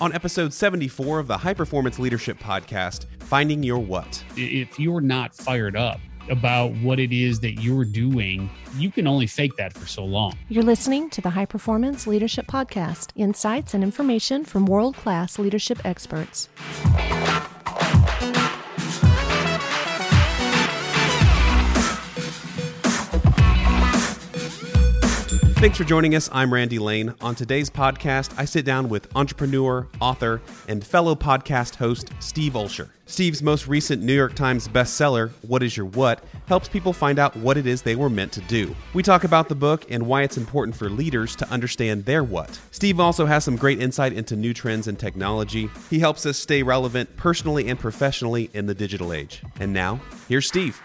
on episode 74 of the High Performance Leadership Podcast, Finding Your What. If you're not fired up about what it is that you're doing, you can only fake that for so long. You're listening to the High Performance Leadership Podcast insights and information from world class leadership experts. Thanks for joining us. I'm Randy Lane. On today's podcast, I sit down with entrepreneur, author, and fellow podcast host Steve Olsher. Steve's most recent New York Times bestseller, What is Your What, helps people find out what it is they were meant to do. We talk about the book and why it's important for leaders to understand their what. Steve also has some great insight into new trends and technology. He helps us stay relevant personally and professionally in the digital age. And now, here's Steve.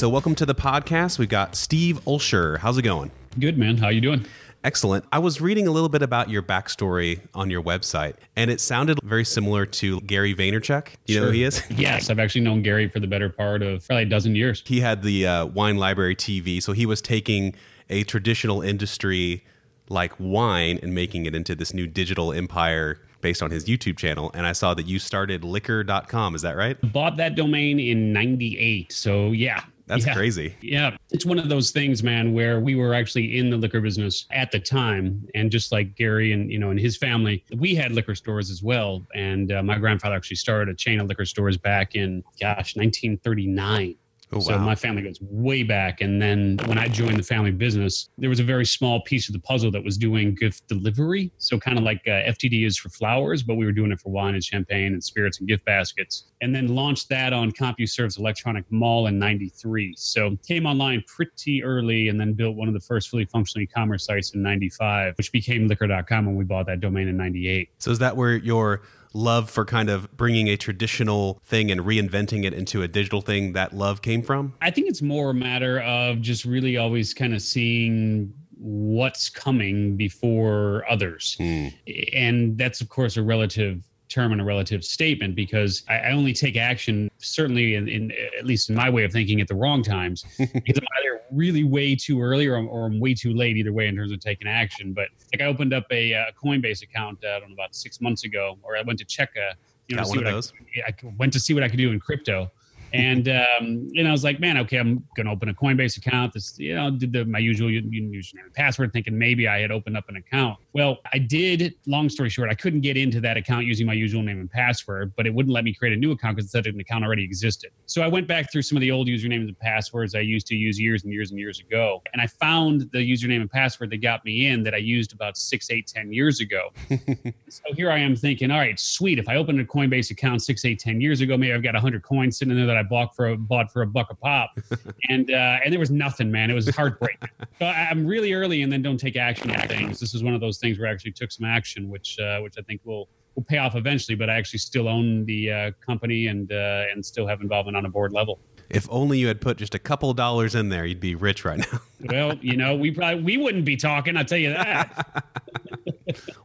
So, welcome to the podcast. We've got Steve Olsher. How's it going? Good, man. How you doing? Excellent. I was reading a little bit about your backstory on your website, and it sounded very similar to Gary Vaynerchuk. You sure. know who he is? Yes, I've actually known Gary for the better part of probably a dozen years. He had the uh, Wine Library TV, so he was taking a traditional industry like wine and making it into this new digital empire based on his YouTube channel. And I saw that you started liquor.com. Is that right? Bought that domain in 98. So, yeah, that's yeah. crazy. Yeah. It's one of those things, man, where we were actually in the liquor business at the time. And just like Gary and, you know, and his family, we had liquor stores as well. And uh, my grandfather actually started a chain of liquor stores back in, gosh, 1939. Oh, wow. So my family goes way back. And then when I joined the family business, there was a very small piece of the puzzle that was doing gift delivery. So kind of like uh, FTD is for flowers, but we were doing it for wine and champagne and spirits and gift baskets. And then launched that on CompuServe's electronic mall in 93. So came online pretty early and then built one of the first fully functional e-commerce sites in 95, which became liquor.com when we bought that domain in 98. So is that where your love for kind of bringing a traditional thing and reinventing it into a digital thing that love came from? I think it's more a matter of just really always kind of seeing what's coming before others. Hmm. And that's, of course, a relative term in a relative statement because I, I only take action certainly in, in, at least in my way of thinking at the wrong times because I'm either really way too early or I'm, or I'm way too late either way in terms of taking action. But like I opened up a, a Coinbase account uh, I don't know about six months ago, or I went to check a you know, Got one of those. I, I went to see what I could do in crypto and um, and I was like, man, okay, I'm gonna open a Coinbase account. This, you know, did the, my usual username and password, thinking maybe I had opened up an account. Well, I did. Long story short, I couldn't get into that account using my usual name and password, but it wouldn't let me create a new account because it said an account already existed. So I went back through some of the old usernames and passwords I used to use years and years and years ago, and I found the username and password that got me in that I used about six, eight, ten years ago. so here I am thinking, all right, sweet. If I opened a Coinbase account six, eight, ten years ago, maybe I've got hundred coins sitting there that I bought for a, bought for a buck a pop, and uh, and there was nothing, man. It was heartbreaking. so I'm really early, and then don't take action on things. This is one of those things where I actually took some action, which uh, which I think will will pay off eventually. But I actually still own the uh, company and uh, and still have involvement on a board level. If only you had put just a couple dollars in there, you'd be rich right now. well, you know, we probably we wouldn't be talking. I'll tell you that.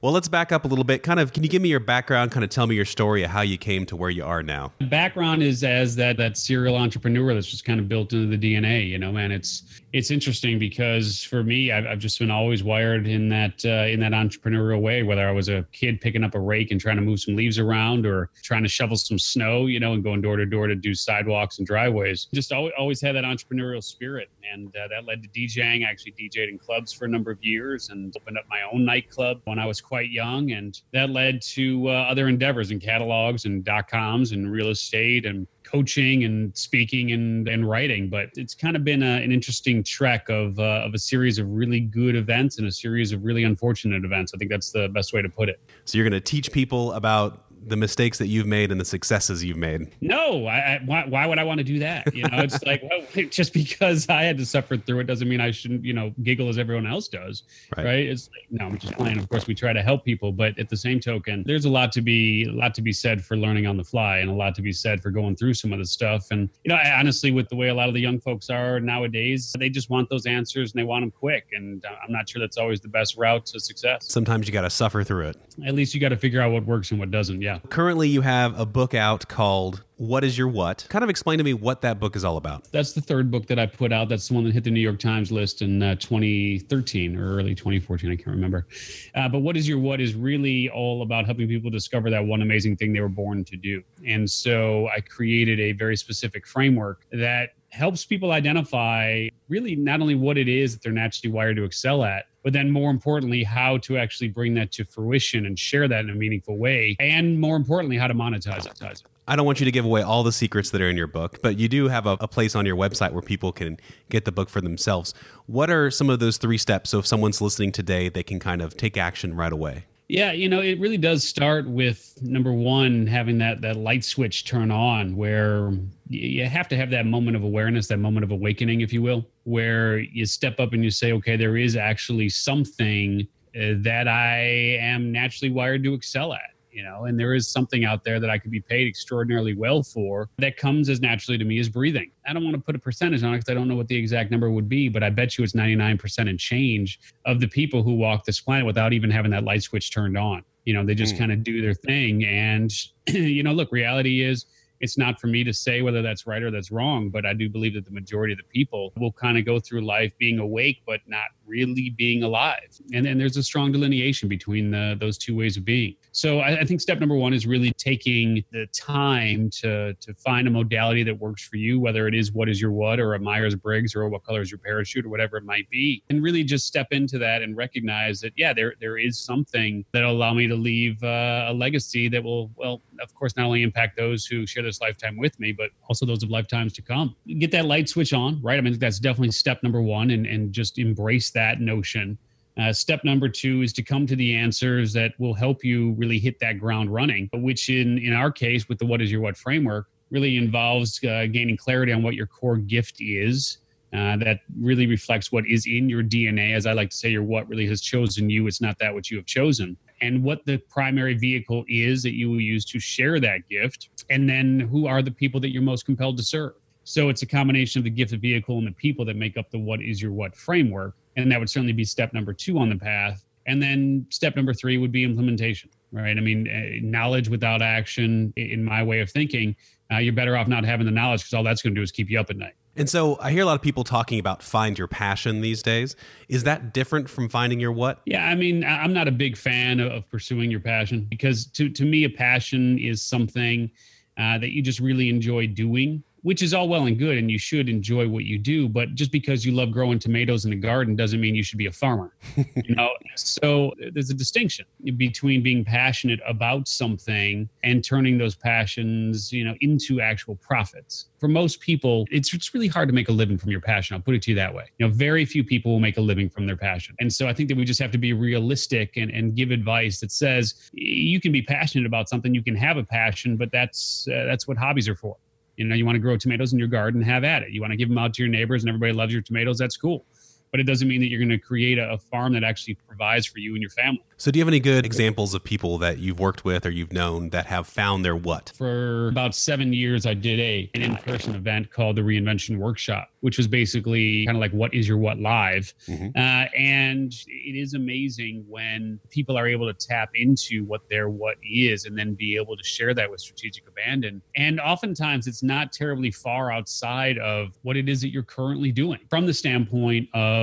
well, let's back up a little bit. Kind of, can you give me your background? Kind of tell me your story of how you came to where you are now. Background is as that that serial entrepreneur that's just kind of built into the DNA. You know, man, it's it's interesting because for me, I've, I've just been always wired in that uh, in that entrepreneurial way. Whether I was a kid picking up a rake and trying to move some leaves around, or trying to shovel some snow, you know, and going door to door to do sidewalks and driveways, just always, always had that entrepreneurial spirit, and uh, that led to DJing. I actually DJed in clubs for a number of years and opened up my own nightclub when I was quite young, and that led to uh, other endeavors in catalogs and dot coms and real estate and coaching and speaking and, and writing. But it's kind of been a, an interesting trek of, uh, of a series of really good events and a series of really unfortunate events. I think that's the best way to put it. So you're going to teach people about the mistakes that you've made and the successes you've made. No, I, I, why, why would I want to do that? You know, it's like well, just because I had to suffer through it doesn't mean I shouldn't, you know, giggle as everyone else does, right? right? It's like, no, I'm just playing. Of course, we try to help people, but at the same token, there's a lot to be a lot to be said for learning on the fly, and a lot to be said for going through some of the stuff. And you know, I, honestly, with the way a lot of the young folks are nowadays, they just want those answers and they want them quick. And I'm not sure that's always the best route to success. Sometimes you got to suffer through it. At least you got to figure out what works and what doesn't. Yeah. Yeah. Currently, you have a book out called What is Your What? Kind of explain to me what that book is all about. That's the third book that I put out. That's the one that hit the New York Times list in uh, 2013 or early 2014. I can't remember. Uh, but What is Your What is really all about helping people discover that one amazing thing they were born to do. And so I created a very specific framework that helps people identify really not only what it is that they're naturally wired to excel at, but then more importantly, how to actually bring that to fruition and share that in a meaningful way. And more importantly, how to monetize it. I don't want you to give away all the secrets that are in your book, but you do have a, a, place on your website where people can get the book for themselves. What are some of those three steps? So if someone's listening today, they can kind of take action right away. Yeah, you know, it really does start with number one, having that that light switch turn on, where you have to have that moment of awareness, that moment of awakening, if you will, where you step up and you say, okay, there is actually something uh, that I am naturally wired to excel at you know, and there is something out there that I could be paid extraordinarily well for that comes as naturally to me as breathing. I don't want to put a percentage on it because I don't know what the exact number would be, but I bet you it's 99% and change of the people who walk this planet without even having that light switch turned on. You know, they just mm. kind of do their thing. And, you know, look, reality is it's not for me to say whether that's right or that's wrong, but I do believe that the majority of the people will kind of go through life being awake, but not really being alive. And then there's a strong delineation between the, those two ways of being. So I, I, think step number one is really taking the time to to find a modality that works for you, whether it is what is your what or a Myers Briggs or what color is your parachute or whatever it might be, and really just step into that and recognize that yeah, there there is something that'll allow me to leave uh, a legacy that will well, of course, not only impact those who share this lifetime with me, but also those of lifetimes to come. Get that light switch on, right? I mean, that's definitely step number one, and and just embrace that notion uh, step number two is to come to the answers that will help you really hit that ground running, which in, in our case, with the What is Your What framework, really involves uh, gaining clarity on what your core gift is. Uh, that really reflects what is in your DNA. As I like to say, your what really has chosen you. It's not that which you have chosen. And what the primary vehicle is that you will use to share that gift. And then who are the people that you're most compelled to serve. So it's a combination of the gift, the vehicle, and the people that make up the what is your what framework. And that would certainly be step number two on the path. And then step number three would be implementation, right? I mean, uh, knowledge without action, in my way of thinking, uh, you're better off not having the knowledge because all that's going to do is keep you up at night. And so I hear a lot of people talking about find your passion these days. Is that different from finding your what? Yeah, I mean, I'm not a big fan of pursuing your passion because to, to me, a passion is something uh, that you just really enjoy doing which is all well and good and you should enjoy what you do but just because you love growing tomatoes in a garden doesn't mean you should be a farmer you know? So there's a distinction between being passionate about something and turning those passions you know into actual profits. For most people it's, it's really hard to make a living from your passion i'll put it to you that way. You know very few people will make a living from their passion. And so i think that we just have to be realistic and, and give advice that says you can be passionate about something you can have a passion but that's uh, that's what hobbies are for you know, you want to grow tomatoes in your garden, have at it. You want to give them out to your neighbors and everybody loves your tomatoes, that's cool. But it doesn't mean that you're going to create a, a farm that actually provides for you and your family. So, do you have any good examples of people that you've worked with or you've known that have found their what? For about seven years, I did a an in person event called the Reinvention Workshop, which was basically kind of like "What is your what live?" Mm-hmm. Uh, and it is amazing when people are able to tap into what their what is, and then be able to share that with strategic abandon. And oftentimes, it's not terribly far outside of what it is that you're currently doing, from the standpoint of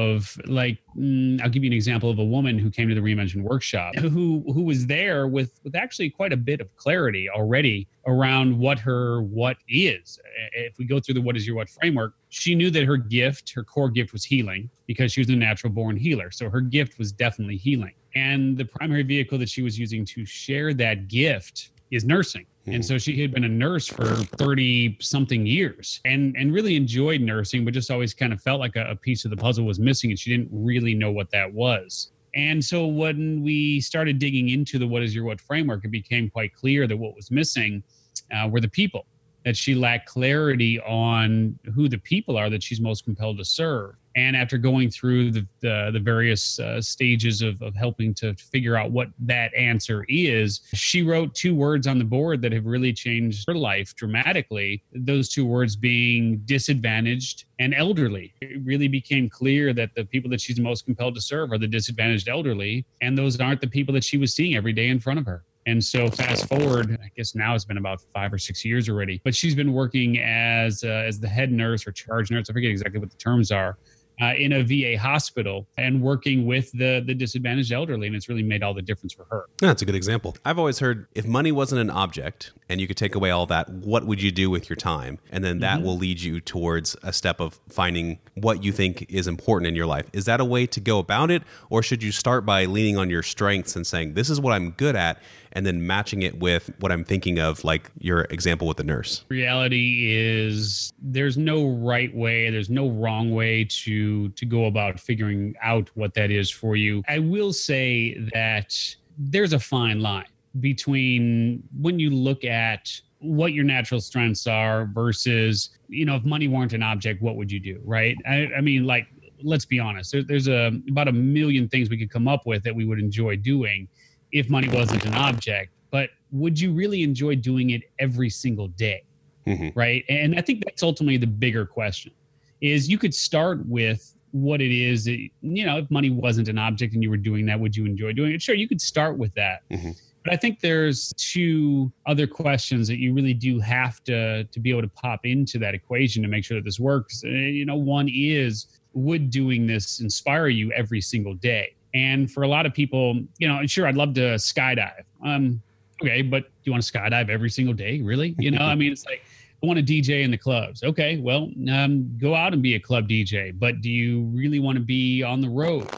like, mm, I'll give you an example of a woman who came to the Workshop workshop who who was there with with actually quite a bit of clarity already around what her what is. If we go through the what is your what framework she knew that her gift her core gift was healing because she was a natural born healer. So her gift was definitely healing. And the primary vehicle that she was using to share that gift is nursing and hmm. so she had been a nurse for 30 something years and and really enjoyed nursing but just always kind of felt like a, a, piece of the puzzle was missing and she didn't really know what that was and so when we started digging into the what is your what framework, it became quite clear that what was missing uh, were the people, that she lacked clarity on who the people are that she's most compelled to serve. And after going through the, the, the various uh, stages of, of helping to figure out what that answer is, she wrote two words on the board that have really changed her life dramatically. Those two words being disadvantaged and elderly. It really became clear that the people that she's most compelled to serve are the disadvantaged elderly. And those aren't the people that she was seeing every day in front of her. And so fast forward, I guess now it's been about five or six years already. But she's been working as uh, as the head nurse or charge nurse. I forget exactly what the terms are. Uh, in a VA hospital and working with the the disadvantaged elderly, and it's really made all the difference for her. That's a good example. I've always heard if money wasn't an object and you could take away all that, what would you do with your time? And then that mm-hmm. will lead you towards a step of finding what you think is important in your life. Is that a way to go about it, or should you start by leaning on your strengths and saying, "This is what I'm good at," and then matching it with what I'm thinking of, like your example with the nurse? Reality is there's no right way, there's no wrong way to to go about figuring out what that is for you. I will say that there's a fine line between when you look at what your natural strengths are versus you know if money weren't an object what would you do right i, I mean like let's be honest there, there's a about a million things we could come up with that we would enjoy doing if money wasn't an object. But would you really enjoy doing it every single day? Mm-hmm. Right. And I think that's ultimately the bigger question is you could start with what it is that, you know, if money wasn't an object and you were doing that, would you enjoy doing it? Sure, you could start with that. Mm-hmm. But I think there's two other questions that you really do have to to be able to pop into that equation to make sure that this works. Uh, you know, one is would doing this inspire you every single day? And for a lot of people, you know, sure, I'd love to skydive. Um, okay, but do you want to skydive every single day? Really? You know, I mean, it's like I want to DJ in the clubs. Okay, well, um, go out and be a club DJ. But do you really want to be on the road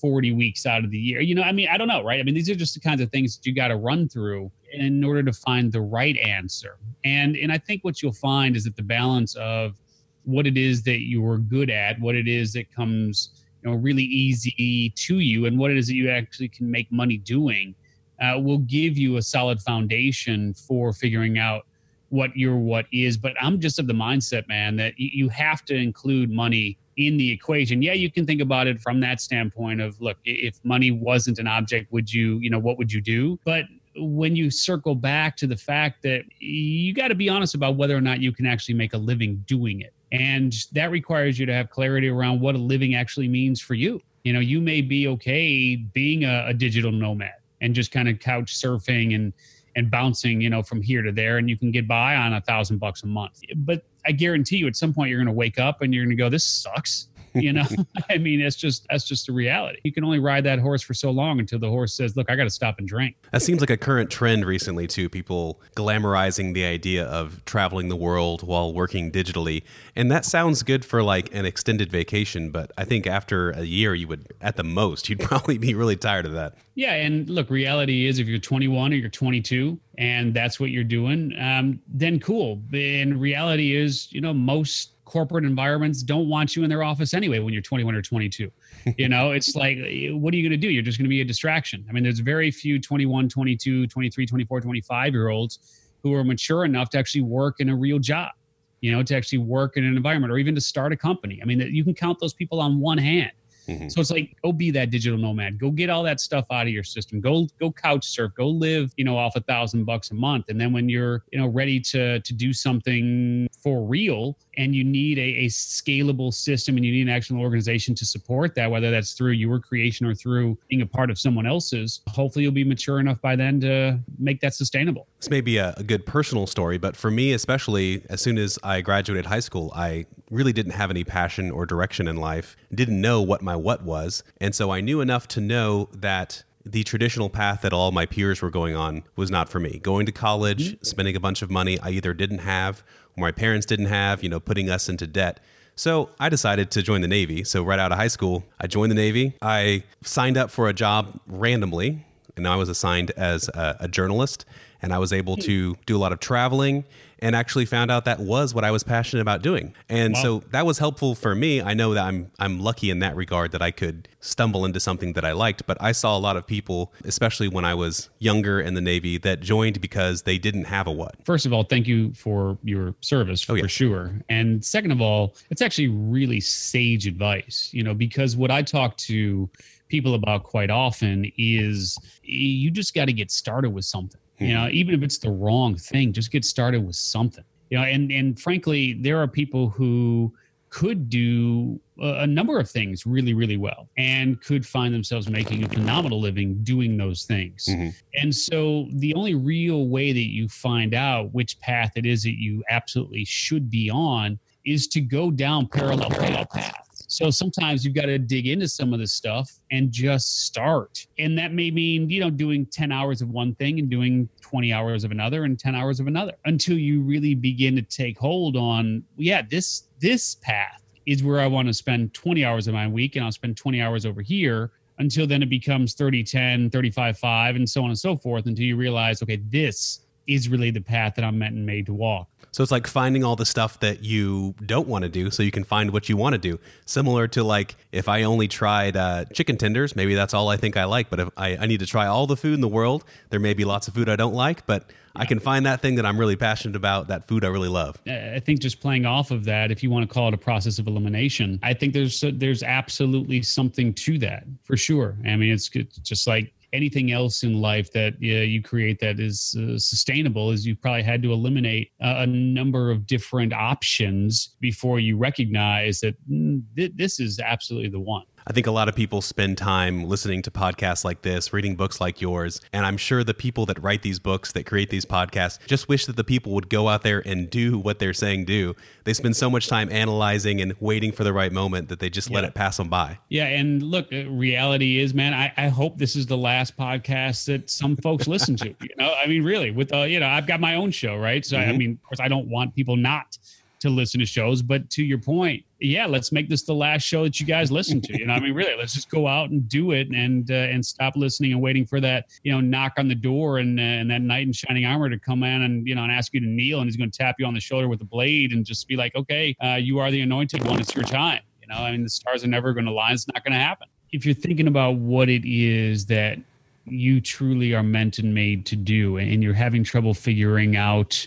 40 weeks out of the year? You know, I mean, I don't know, right? I mean, these are just the kinds of things that you got to run through in order to find the right answer. And and I think what you'll find is that the balance of what it is that you are good at, what it is that comes know really easy to you and what it is that you actually can make money doing uh, will give you a solid foundation for figuring out what your what is. But i'm just of the mindset man that you have to include money in the equation. Yeah you can think about it from that standpoint of look if money wasn't an object would you you know what would you do? But when you circle back to the fact that you got to be honest about whether or not you can actually make a living doing it and that requires you to have clarity around what a living actually means for you. You know, you may be okay being a, a digital nomad and just kind of couch surfing and and bouncing, you know, from here to there, and you can get by on a thousand bucks a month. But I guarantee you, at some point, you're going to wake up and you're going to go, "This sucks." You know i mean it's just that's just the reality. You can only ride that horse for so long until the horse says look i got to stop and drink. That seems like a current trend recently too people glamorizing the idea of traveling the world while working digitally. And that sounds good for like an extended vacation but i think after a year you would at the most you'd probably be really tired of that. Yeah and look reality is if you're 21 or you're 22 and that's what you're doing um, then cool. And reality is you know most corporate environments don't want you in their office anyway when you're 21 or 22 you know it's like what are you going to do? You're just going to be a distraction. I mean there's very few 21 22 23 24 25 year olds who are mature enough to actually work in a real job you know to actually work in an environment or even to start a company. I mean you can count those people on one hand Mm-hmm. So it's like go be that digital nomad. Go get all that stuff out of your system. Go go couch surf. Go live, you know, off a thousand bucks a month. And then when you're, you know, ready to to do something for real and you need a, a scalable system and you need an actual organization to support that, whether that's through your creation or through being a part of someone else's, hopefully you'll be mature enough by then to make that sustainable. This may be a, a good personal story, but for me especially, as soon as I graduated high school, I really didn't have any passion or direction in life, didn't know what my what was. And so I knew enough to know that the traditional path that all my peers were going on was not for me. Going to college, mm-hmm. spending a bunch of money I either didn't have or my parents didn't have, you know, putting us into debt. So I decided to join the Navy. So right out of high school, I joined the Navy. I signed up for a job randomly, and I was assigned as a, a journalist and I was able to do a lot of traveling and actually found out that was what I was passionate about doing. And wow. so that was helpful for me. I know that I'm I'm lucky in that regard that I could stumble into something that I liked, but I saw a lot of people, especially when I was younger in the Navy, that joined because they didn't have a what. First of all, thank you for your service oh, yeah. for sure. And second of all, it's actually really sage advice, you know, because what I talk to people about quite often is you just got to get started with something you know, even if it's the wrong thing, just get started with something. You know, and and frankly, there are people who could do a number of things really, really well and could find themselves making a phenomenal living doing those things. Mm-hmm. And so the only real way that you find out which path it is that you absolutely should be on is to go down parallel paths. So sometimes you've got to dig into some of this stuff and just start. And that may mean, you know, doing 10 hours of one thing and doing 20 hours of another and 10 hours of another until you really begin to take hold on, yeah, this this path is where I want to spend 20 hours of my week and I'll spend 20 hours over here until then it becomes 30 10 35 5 and so on and so forth until you realize okay this is really the path that i'm meant and made to walk so it's like finding all the stuff that you don't want to do so you can find what you want to do. Similar to like if I only tried uh, chicken tenders, maybe that's all I think I like. But if I, I need to try all the food in the world, there may be lots of food I don't like, but I can find that thing that I'm really passionate about, that food I really love. I think just playing off of that, if you want to call it a process of elimination, I think there's there's absolutely something to that for sure. I mean, it's just like anything else in life that uh, you create that is uh, sustainable is you've probably had to eliminate a, a number of different options before you recognize that mm, th- this is absolutely the one I think a lot of people spend time listening to podcasts like this, reading books like yours. And I'm sure the people that write these books, that create these podcasts, just wish that the people would go out there and do what they're saying do. They spend so much time analyzing and waiting for the right moment that they just yeah. let it pass them by. Yeah. And look, uh, reality is, man, I, I hope this is the last podcast that some folks listen to. You know, I mean, really, with, uh, you know, I've got my own show, right? So, mm-hmm. I mean, of course, I don't want people not to listen to shows. But to your point, yeah, let's make this the last show that you guys listen to. You know, I mean, really, let's just go out and do it and uh, and stop listening and waiting for that you know knock on the door and uh, and that knight in shining armor to come in and you know and ask you to kneel and he's going to tap you on the shoulder with a blade and just be like, okay, uh, you are the anointed one. It's your time. You know, I mean, the stars are never going to line. It's not going to happen. If you're thinking about what it is that you truly are meant and made to do, and you're having trouble figuring out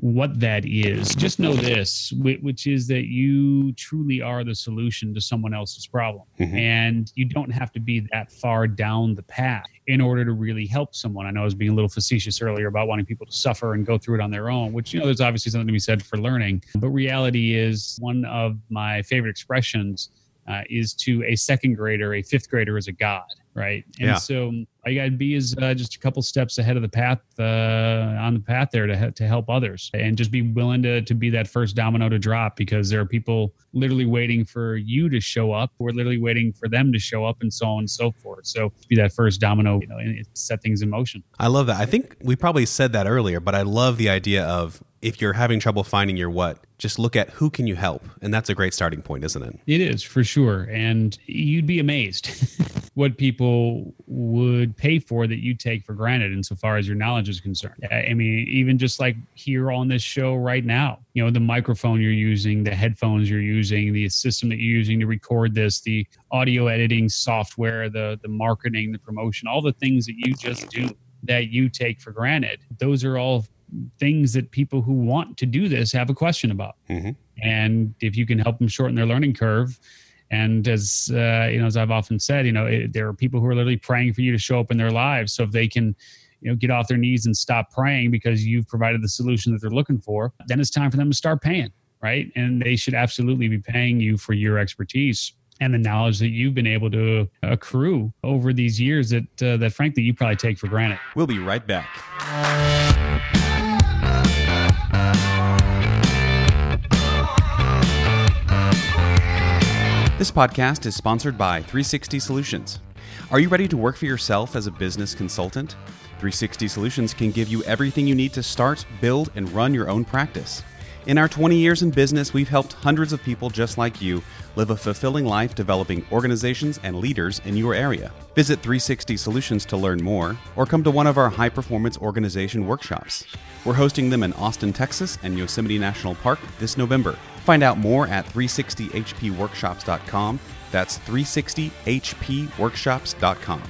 what that is. Just know this, which is that you truly are the solution to someone else's problem. Mm-hmm. And you don't have to be that far down the path in order to really help someone. I know I was being a little facetious earlier about wanting people to suffer and go through it on their own, which, you know, there's obviously something to be said for learning. But reality is one of my favorite expressions uh, is to a second grader, a fifth grader is a god right? And yeah. so you got to be is uh, just a couple steps ahead of the path uh, on the path there to to help others, and just be willing to to be that first domino to drop because there are people literally waiting for you to show up. We're literally waiting for them to show up, and so on and so forth. So be that first domino, you know, and set things in motion. I love that. I think we probably said that earlier, but I love the idea of if you're having trouble finding your what, just look at who can you help, and that's a great starting point, isn't it? It is for sure, and you'd be amazed what people would pay for that you take for granted insofar as your knowledge is concerned. I mean, even just like here on this show right now, you know, the microphone you're using, the headphones you're using, the system that you're using to record this, the audio editing software, the the marketing, the promotion, all the things that you just do that you take for granted. Those are all things that people who want to do this have a question about. Mm-hmm. And if you can help them shorten their learning curve, and as uh, you know, as I've often said, you know, it, there are people who are literally praying for you to show up in their lives. So if they can, you know, get off their knees and stop praying because you've provided the solution that they're looking for, then it's time for them to start paying, right? And they should absolutely be paying you for your expertise and the knowledge that you've been able to accrue over these years that uh, that frankly you probably take for granted. We'll be right back. This podcast is sponsored by 360 Solutions. Are you ready to work for yourself as a business consultant? 360 Solutions can give you everything you need to start, build, and run your own practice. In our 20 years in business, we've helped hundreds of people just like you live a fulfilling life developing organizations and leaders in your area. Visit 360 Solutions to learn more, or come to one of our high performance organization workshops. We're hosting them in Austin, Texas and Yosemite National Park this November. Find out more at 360hpworkshops.com. That's 360hpworkshops.com.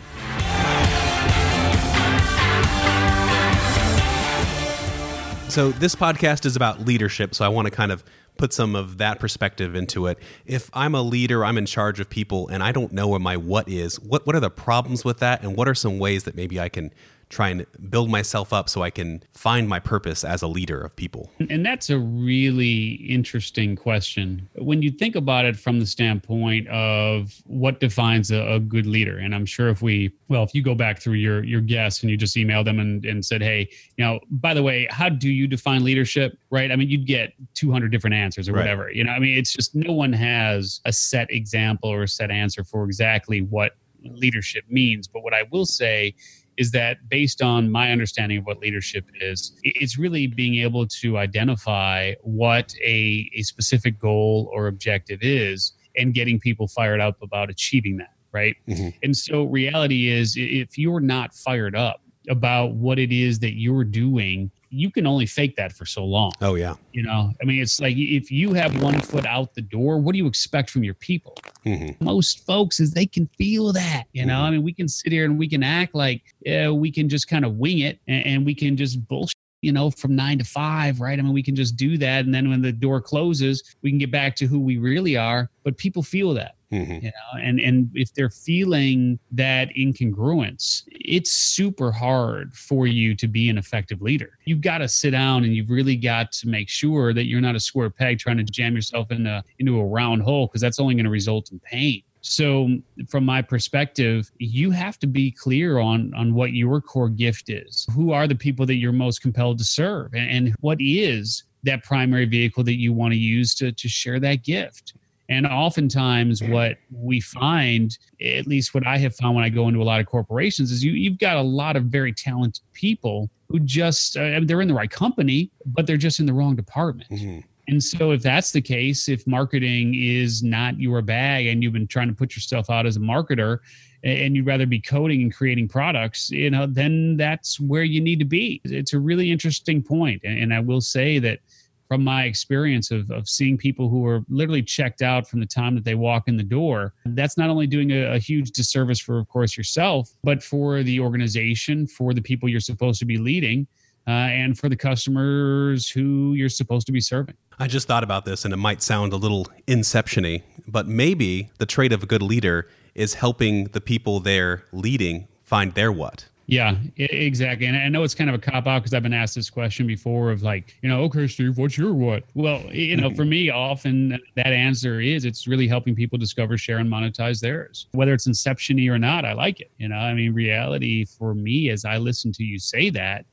So, this podcast is about leadership, so I want to kind of put some of that perspective into it. If I'm a leader, I'm in charge of people, and I don't know where my what is, what, what are the problems with that, and what are some ways that maybe I can try and build myself up so I can find my purpose as a leader of people? And that's a really interesting question. When you think about it from the standpoint of what defines a, a good leader, and I'm sure if we, well, if you go back through your your guests and you just email them and, and said, hey, you know, by the way, how do you define leadership? Right? I mean, you'd get 200 different answers or right. whatever. You know, I mean, it's just no one has a set example or a set answer for exactly what leadership means. But what I will say is that based on my understanding of what leadership is, it's really being able to identify what a, a specific goal or objective is and getting people fired up about achieving that. Right. Mm-hmm. And so, reality is, if you're not fired up about what it is that you're doing you can only fake that for so long. Oh yeah. You know, I mean, it's like if you have one foot out the door, what do you expect from your people? Mm-hmm. Most folks is they can feel that. You know, mm-hmm. I mean, we can sit here and we can act like yeah, we can just kind of wing it and, and we can just bullshit you know, from nine to five, right? I mean, we can just do that. And then when the door closes, we can get back to who we really are. But people feel that. Mm-hmm. You know, and and if they're feeling that incongruence, it's super hard for you to be an effective leader. You've got to sit down and you've really got to make sure that you're not a square peg trying to jam yourself into into a round hole because that's only going to result in pain. So, from my perspective, you have to be clear on on what your core gift is. Who are the people that you're most compelled to serve, and, and what is that primary vehicle that you want to use to to share that gift? And oftentimes, what we find, at least what I have found when I go into a lot of corporations, is you, you've got a lot of very talented people who just, uh, they're in the right company, but they're just in the wrong department. Mm-hmm. And so, if that's the case, if marketing is not your bag and you've been trying to put yourself out as a marketer and you'd rather be coding and creating products, you know, then that's where you need to be. It's a really interesting point. And I will say that from my experience of, of seeing people who are literally checked out from the time that they walk in the door, that's not only doing a, a, huge disservice for, of course, yourself, but for the organization, for the people you're supposed to be leading, uh, and for the customers who you're supposed to be serving. I just thought about this, and it might sound a little inceptiony, but maybe the trait of a good leader is helping the people they're leading find their what. Yeah, exactly. And I know it's kind of a cop out because I've been asked this question before of like, you know, okay, Steve, what's your what? Well, you know, for me, often that answer is it's really helping people discover, share, and monetize theirs. Whether it's inception or not, I like it. You know, I mean, reality for me, as I listen to you say that,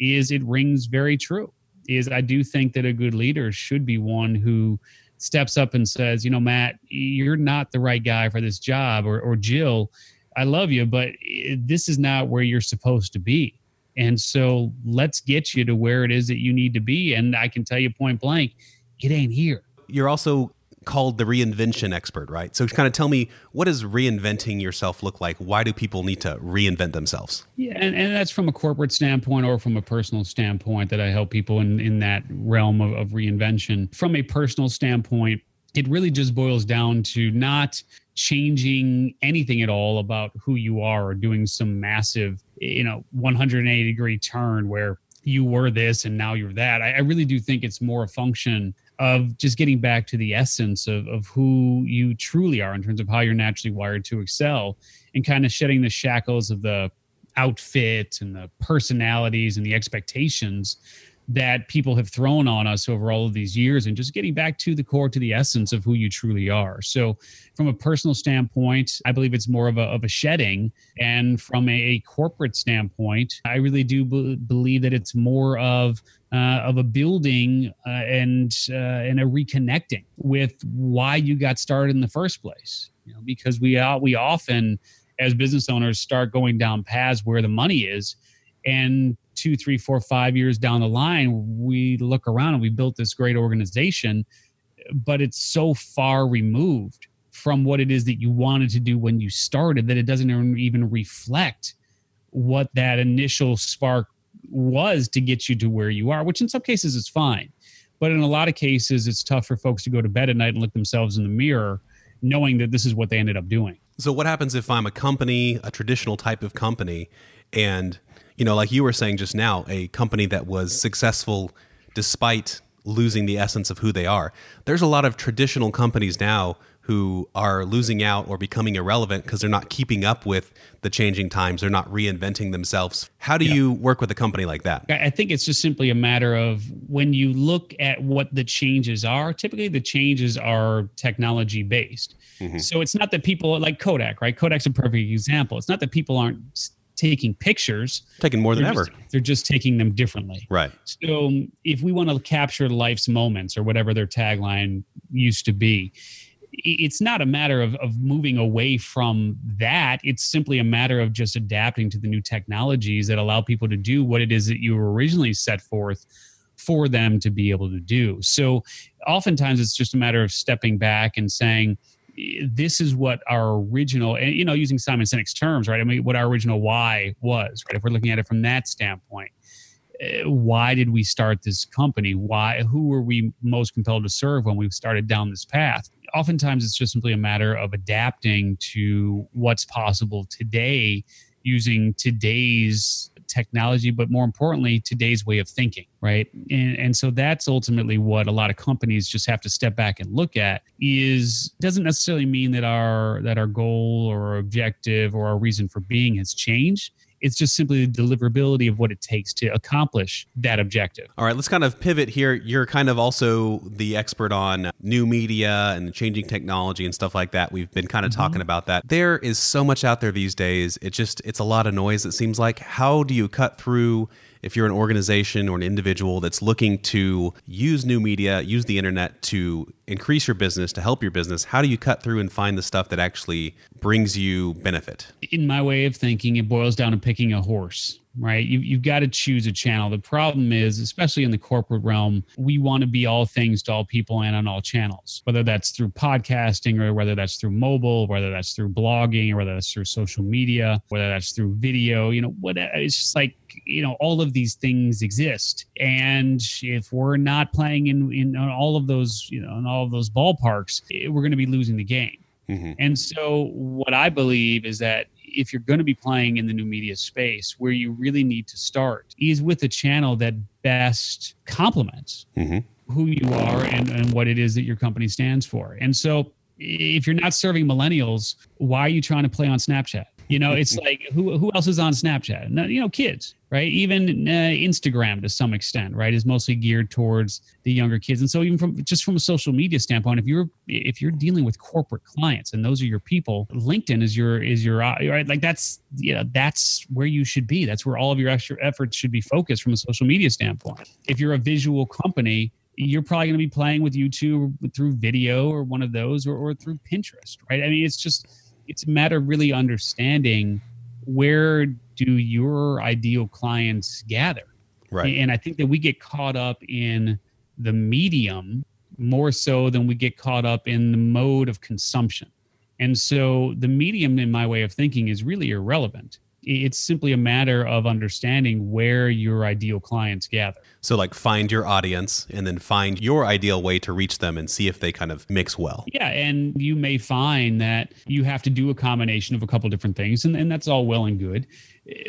is it rings very true. Is I do think that a good leader should be one who steps up and says, you know, Matt, you're not the right guy for this job, or, or Jill, I love you, but eh, this is not where you're supposed to be. And so let's get you to where it is that you need to be. And I can tell you point blank, it ain't here. You're also called the reinvention expert, right? So kind of tell me what does reinventing yourself look like? Why do people need to reinvent themselves? Yeah, and, and that's from a corporate standpoint or from a personal standpoint that I help people in, in that realm of, of reinvention. From a personal standpoint, it really just boils down to not changing anything at all about who you are or doing some massive, you know, 180 degree turn where you were this and now you're that. I, I really do think it's more a function of just getting back to the essence of, of who you truly are in terms of how you're naturally wired to excel and kind of shedding the shackles of the outfit and the personalities and the expectations that people have thrown on us over all of these years and just getting back to the core to the essence of who you truly are. So from a personal standpoint i believe it's more of a, of a shedding. And from a, a corporate standpoint i really do b- believe that it's more of uh, of a building uh, and uh, and a reconnecting with why you got started in the first place you know because we uh, we often as business owners start going down paths where the money is. And two, three, four, five years down the line, we look around and we built this great organization, but it's so far removed from what it is that you wanted to do when you started that it doesn't even reflect what that initial spark was to get you to where you are, which in some cases is fine. But in a lot of cases, it's tough for folks to go to bed at night and look themselves in the mirror knowing that this is what they ended up doing. So, what happens if I'm a company, a traditional type of company, and you know, like you were saying just now, a company that was successful despite losing the essence of who they are. There's a lot of traditional companies now who are losing out or becoming irrelevant because they're not keeping up with the changing times. They're not reinventing themselves. How do yeah. you work with a company like that? I think it's just simply a matter of when you look at what the changes are, typically the changes are technology based. Mm-hmm. So it's not that people like Kodak, right? Kodak's a perfect example. It's not that people aren't taking pictures taking more than they're ever just, they're just taking them differently right so um, if we want to capture life's moments or whatever their tagline used to be it's not a matter of, of moving away from that. It's simply a matter of just adapting to the new technologies that allow people to do what it is that you originally set forth for them to be able to do. So oftentimes it's just a matter of stepping back and saying, this is what our original and you know using simon sinek's terms right? I mean what our original why was right? If we're looking at it from that standpoint eh, why did we start this company? Why who were we most compelled to serve when we started down this path? Oftentimes it's just simply a matter of adapting to what's possible today using today's technology, but more importantly, today's way of thinking, right? And, and so that's ultimately what a lot of companies just have to step back and look at is doesn't necessarily mean that our that our goal or objective or our reason for being has changed. It's just simply the deliverability of what it takes to accomplish that objective. All right, let's kind of pivot here. You're kind of also the expert on new media and changing technology and stuff like that. We've been kind of mm-hmm. talking about that. There is so much out there these days. It just it's a lot of noise it seems like. How do you cut through if you're an organization or an individual that's looking to use new media, use the internet to increase your business, to help your business, how do you cut through and find the stuff that actually brings you benefit? In my way of thinking, it boils down to picking a horse right? You, you've got to choose a channel. The problem is, especially in the corporate realm, we want to be all things to all people and on all channels, whether that's through podcasting or whether that's through mobile, whether that's through blogging or whether that's through social media, whether that's through video, you know, what it's just like, you know, all of these things exist. And if we're not playing in, in all of those, you know, in all of those ballparks, eh, we're going to be losing the game. Mm-hmm. And so, what I believe is that if you're going to be playing in the new media space, where you really need to start is with a channel that best complements mm-hmm. who you are and, and what it is that your company stands for. And so, if you're not serving millennials, why are you trying to play on Snapchat? You know, it's like who who else is on Snapchat? No, you know, kids, right? Even uh, Instagram to some extent, right, is mostly geared towards the younger kids. And so, even from just from a social media standpoint, if you're if you're dealing with corporate clients and those are your people, LinkedIn is your is your uh, right. Like that's you know that's where you should be. That's where all of your extra efforts should be focused from a social media standpoint. If you're a visual company, you're probably going to be playing with YouTube through video or one of those or, or through Pinterest, right? I mean, it's just it's a matter of really understanding where do your ideal clients gather. Right. And i think that we get caught up in the medium more so than we get caught up in the mode of consumption. And so the medium in my way of thinking is really irrelevant it's simply a matter of understanding where your ideal clients gather. So, like, find your audience and then find your ideal way to reach them and see if they kind of mix well. Yeah. And you may find that you have to do a combination of a couple different things, and, and that's all well and good.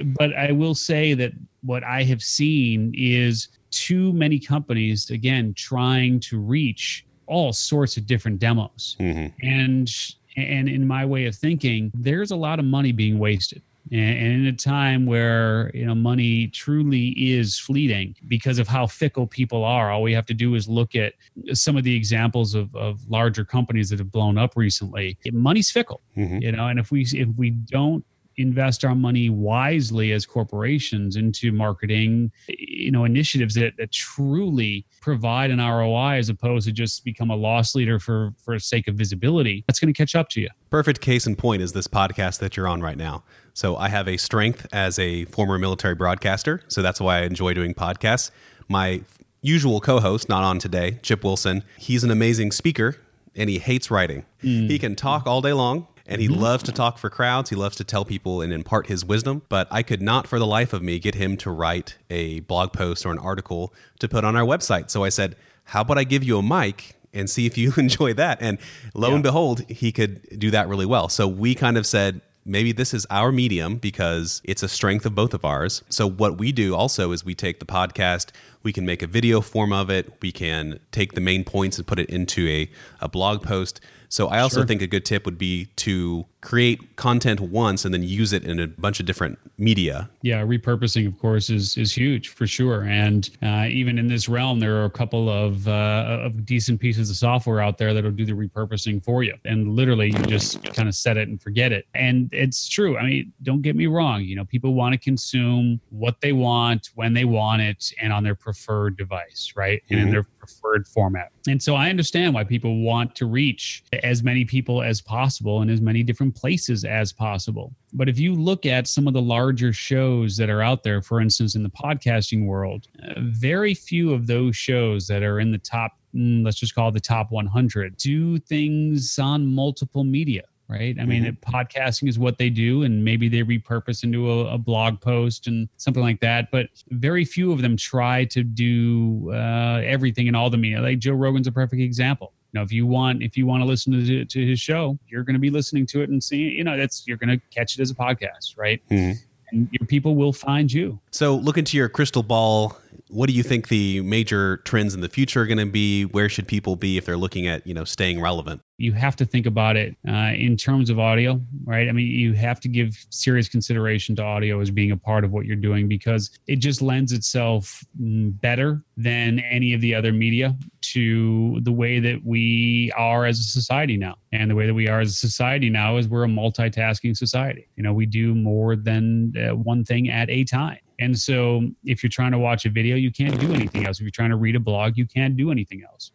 But I will say that what I have seen is too many companies, again, trying to reach all sorts of different demos. Mm-hmm. And and in my way of thinking, there's a lot of money being wasted and in a time where you know money truly is fleeting because of how fickle people are all we have to do is look at some of the examples of, of larger companies that have blown up recently. Money's fickle mm-hmm. you know and if we if we don't invest our money wisely as corporations into marketing you know initiatives that, that truly provide an roi as opposed to just become a loss leader for for sake of visibility that's going to catch up to you. Perfect case in point is this podcast that you're on right now so i have a strength as a former military broadcaster so that's why i enjoy doing podcasts my usual co-host not on today chip wilson he's an amazing speaker and he hates writing mm. he can talk all day long and he mm-hmm. loves to talk for crowds. He loves to tell people and impart his wisdom. But I could not, for the life of me, get him to write a blog post or an article to put on our website. So I said, How about I give you a mic and see if you enjoy that? And lo yeah. and behold, he could do that really well. So we kind of said, maybe this is our medium because it's a strength of both of ours. So what we do also is we take the podcast, We can make a video form of it. We can take the main points and put it into a, a blog post. So I also Sure. think a good tip would be to create content once and then use it in a bunch of different media. Yeah, repurposing, of course, is is huge for sure. And uh, even in this realm, there are a couple of uh, of decent pieces of software out there that'll do the repurposing for you. And literally, you just kind of set it and forget it. And it's true. I mean, don't get me wrong. You know, people want to consume what they want when they want it, and on their preferred device, right? And in Mhm. their preferred format. And so I understand why people want to reach as many people as possible in as many different places as possible. But if you look at some of the larger shows that are out there, for instance, in the podcasting world, uh, very few of those shows that are in the top, mm, let's just call it the top 100, do things on multiple media. Right. I mean, podcasting is what they do, and maybe they repurpose into a, a blog post and something like that. But very few of them try to do uh, everything in all the media. Like Joe Rogan's a perfect example. Now, if you want, if you want to listen to, to his show, you're going to be listening to it and seeing, you know, that's you're going to catch it as a podcast, right? Mhm. And your people will find you. So, look into your crystal ball. What do you think the major trends in the future are going to be? Where should people be if they're looking at, you know, staying relevant? You have to think about it uh, in terms of audio, right? I mean, you have to give serious consideration to audio as being a part of what you're doing because it just lends itself mm, better than any of the other media to the way that we are as a society now. And the way that we are as a society now is we're a multitasking society. You know, we do more than uh, one thing at a time. And so if you're trying to watch a video, you can't do anything else. If you're trying to read a blog, you can't do anything else.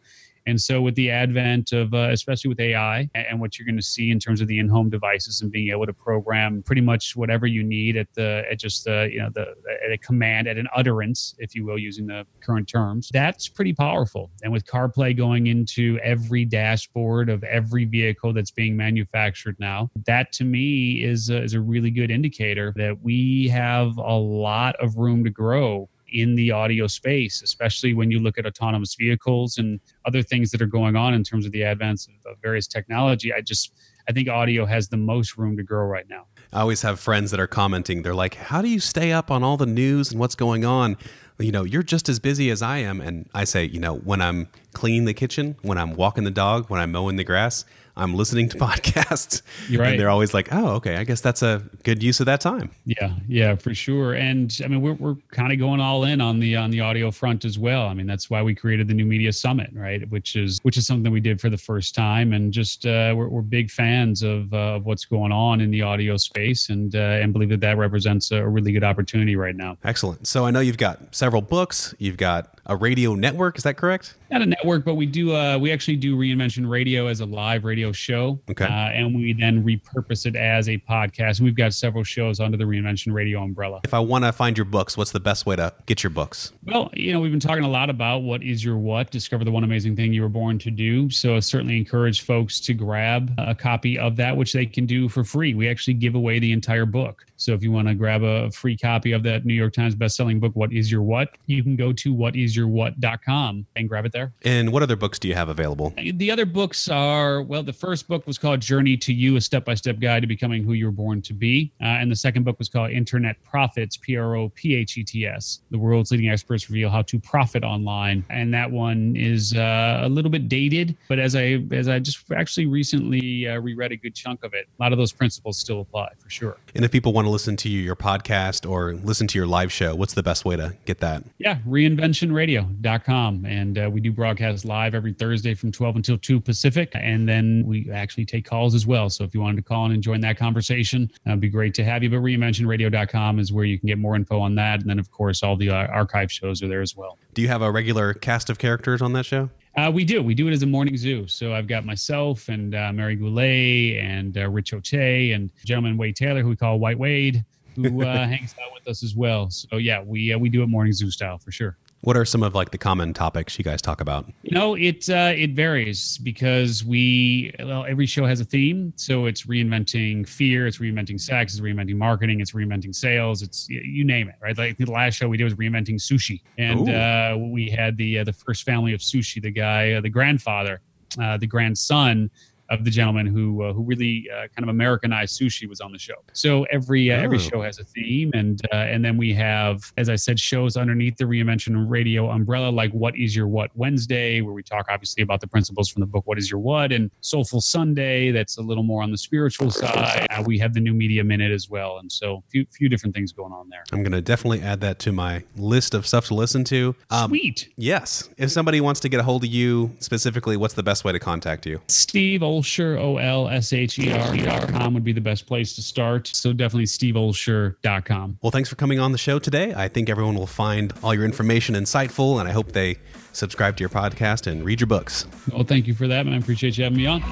And so, with the advent of, uh, especially with AI, and what you're going to see in terms of the in-home devices and being able to program pretty much whatever you need at the at just the you know the at a command at an utterance, if you will, using the current terms, that's pretty powerful. And with CarPlay going into every dashboard of every vehicle that's being manufactured now, that to me is a, is a really good indicator that we have a lot of room to grow in the audio space, especially when you look at autonomous vehicles and other things that are going on in terms of the advance of, various technology. I just I think audio has the most room to grow right now. I always have friends that are commenting. They're like, "How do you stay up on all the news and what's going on?" You know, you're just as busy as I am. And I say, you know, when I'm cleaning the kitchen, when I'm walking the dog, when I'm mowing the grass, I'm listening to podcasts. Right. And they're always like, "Oh, okay, I guess that's a good use of that time." Yeah, yeah, for sure. And I mean, we're we're kind of going all in on the on the audio front as well. I mean, that's why we created the New Media Summit, right? Which is which is something we did for the first time, and just uh, we're we're big fans of uh, of what's going on in the audio space, and uh, and believe that that represents a really good opportunity right now. Excellent. So I know you've got several books. You've got a radio network. Is that correct? Not a network, but we do uh, we actually do Reinvention Radio as a live radio show, Okay. uh, and we then repurpose it as a podcast. We've got several shows under the Reinvention Radio umbrella. If I want to find your books, what's the best way to get your books? Well, you know, we've been talking a lot about what is your what, discover the one amazing thing you were born to do. So I certainly encourage folks to grab a copy of that, which they can do for free. We actually give away the entire book. So if you want to grab a free copy of that New York Times bestselling book, What is Your What, you can go to whatisyourwhat.com and grab it there. And what other books do you have available? The other books are well, the first book was called Journey to You, a step by step guide to becoming who you were born to be. Uh, and the second book was called Internet Prophets, P R O P H E T S. The world's leading experts reveal how to profit online. And that one is uh, a little bit dated, but as I as I just actually recently uh, reread a good chunk of it, a lot of those principles still apply for sure. And if people want to listen to you, your podcast or listen to your live show, what's the best way to get that? Yeah, reinventionradio.com. And uh, we do broadcast live every Thursday from 12 until 2 Pacific. And then we actually take calls as well. So if you wanted to call in and join that conversation, it'd be great to have you. But reinventionradio.com is where you can get more info on that. And then, of course, all the uh, archive shows are there as well. Do you have a regular cast of characters on that show? Uh, we do. We do it as a morning zoo. So I've got myself and uh, Mary Goulet and uh, Rich Oche and gentleman Wade Taylor, who we call White Wade, who uh, hangs out with us as well. So yeah, we uh, we do it morning zoo style for sure. What are some of like the common topics you guys talk about? You know, it uh, it varies because we well every show has a theme. So it's reinventing fear, it's reinventing sex, it's reinventing marketing, it's reinventing sales, it's you name it, right? Like the last show we did was reinventing sushi, and uh, we had the uh, the first family of sushi, the guy, uh, the grandfather, uh, the grandson of the gentleman who uh, who really uh, kind of Americanized sushi was on the show. So every uh, every Oh. show has a theme, and uh, and then we have, as I said, shows underneath the Reinvention Radio umbrella, like What Is Your What Wednesday, where we talk obviously about the principles from the book What Is Your What, and Soulful Sunday, that's a little more on the spiritual side. Uh, we have the New Media Minute as well, and so a few few different things going on there. I'm going to definitely add that to my list of stuff to listen to. Um, Sweet. Yes. If somebody wants to get a hold of you specifically, what's the best way to contact you? Steve Olsher, O L S H E R com would be the best place to start. So definitely steveolsher.com. Well, thanks for coming on the show today. I think everyone will find all your information insightful, and I hope they subscribe to your podcast and read your books. Well, thank you for that, and I appreciate you having me on.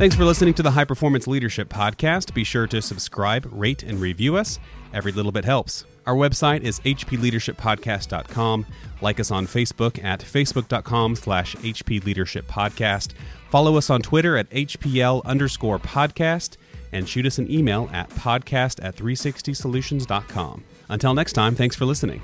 Thanks for listening to the High Performance Leadership Podcast. Be sure to subscribe, rate, and review us. Every little bit helps. Our website is hpleadershippodcast.com. Like us on Facebook at facebook.com slash hpleadershippodcast. Follow us on Twitter at hpl underscore podcast and shoot us an email at podcast at 360solutions.com. Until next time, thanks for listening.